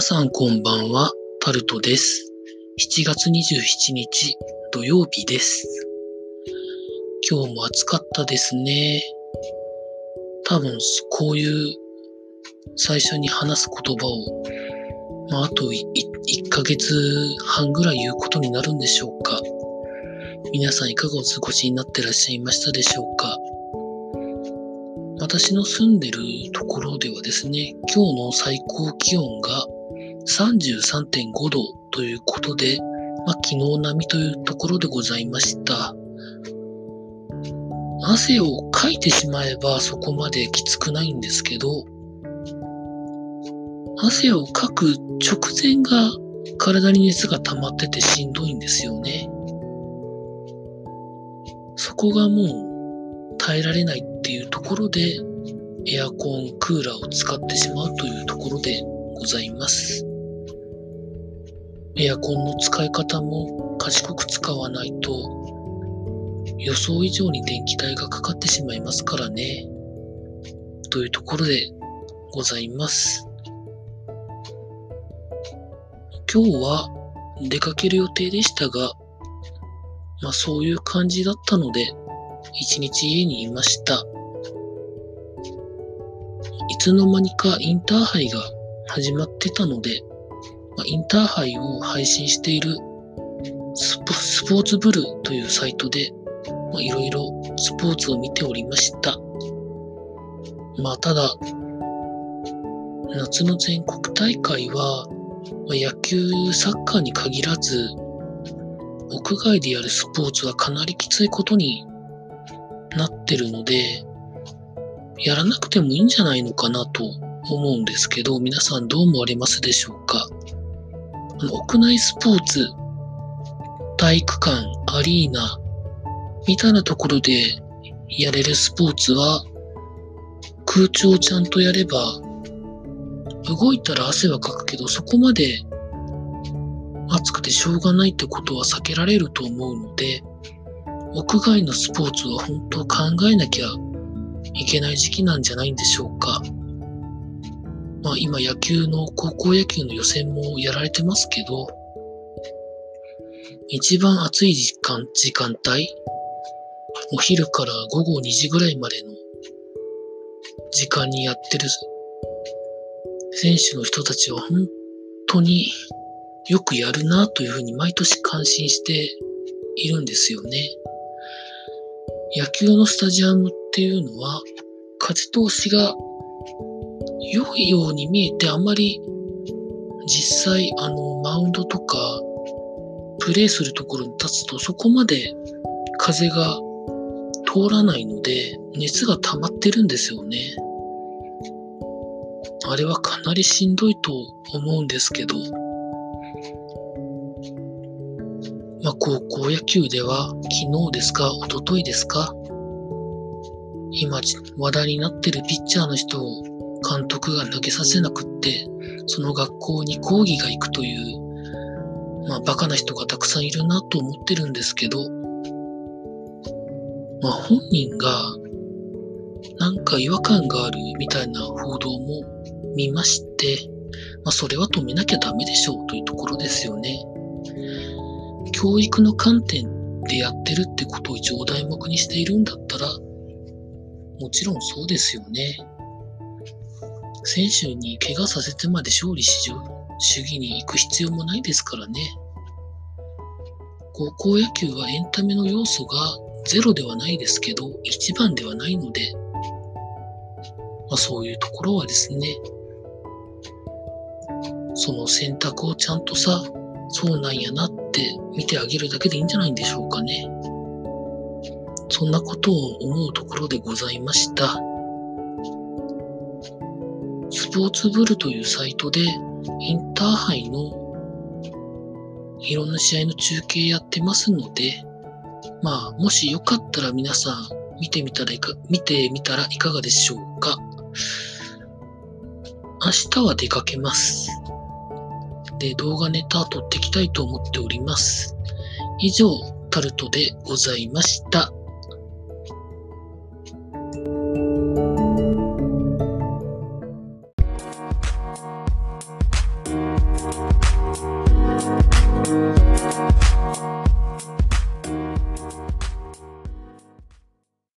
皆さんこんばんは、タルトです。7月27日土曜日です。今日も暑かったですね。多分こういう最初に話す言葉を、まあ、あと1ヶ月半ぐらい言うことになるんでしょうか。皆さんいかがお過ごしになってらっしゃいましたでしょうか。私の住んでるところではですね、今日の最高気温が33.5度ということで、まあ、昨日並みというところでございました。汗をかいてしまえばそこまできつくないんですけど、汗をかく直前が体に熱が溜まっててしんどいんですよね。そこがもう耐えられないっていうところでエアコン、クーラーを使ってしまうというところでございます。エアコンの使い方も賢く使わないと予想以上に電気代がかかってしまいますからね。というところでございます。今日は出かける予定でしたが、まあそういう感じだったので、一日家にいました。いつの間にかインターハイが始まってたので、まあ、インターハイを配信しているスポスポーツブルーというサイトで、まあ、いろいろスポーツを見ておりました。まあただ、夏の全国大会は、まあ、野球、サッカーに限らず、屋外でやるスポーツはかなりきついことになってるので、やらなくてもいいんじゃないのかなと思うんですけど、皆さんどう思われますでしょうか？屋内スポーツ、体育館、アリーナ、みたいなところでやれるスポーツは、空調をちゃんとやれば、動いたら汗はかくけど、そこまで暑くてしょうがないってことは避けられると思うので、屋外のスポーツは本当考えなきゃいけない時期なんじゃないんでしょうか。まあ今野球の高校野球の予選もやられてますけど、一番暑い時間、時間帯、お昼から午後2時ぐらいまでの時間にやってる選手の人たちは本当によくやるなというふうに毎年感心しているんですよね。野球のスタジアムっていうのは風通しが良いように見えてあまり実際あのマウンドとかプレーするところに立つとそこまで風が通らないので熱が溜まってるんですよね。あれはかなりしんどいと思うんですけど、まあ、高校野球では昨日ですか、一昨日ですか、今話題になってるピッチャーの人を監督が投げさせなくって、その学校に講義が行くという、まあ、バカな人がたくさんいるなと思ってるんですけど、まあ、本人がなんか違和感があるみたいな報道も見まして、まあ、それは止めなきゃダメでしょうというところですよね。教育の観点でやってるってことを一応題目にしているんだったら、もちろんそうですよね。選手に怪我させてまで勝利至上主義に行く必要もないですからね。高校野球はエンタメの要素がゼロではないですけど、一番ではないので、まあ、そういうところはですね、その選択をちゃんとさ、そうなんやなって見てあげるだけでいいんじゃないんでしょうかね。そんなことを思うところでございました。スポーツブルというサイトでインターハイのいろんな試合の中継やってますので、まあ、もしよかったら皆さん見てみたらいか、見てみたらいかがでしょうか。明日は出かけます。で、動画ネタ撮っていきたいと思っております。以上、タルトでございました。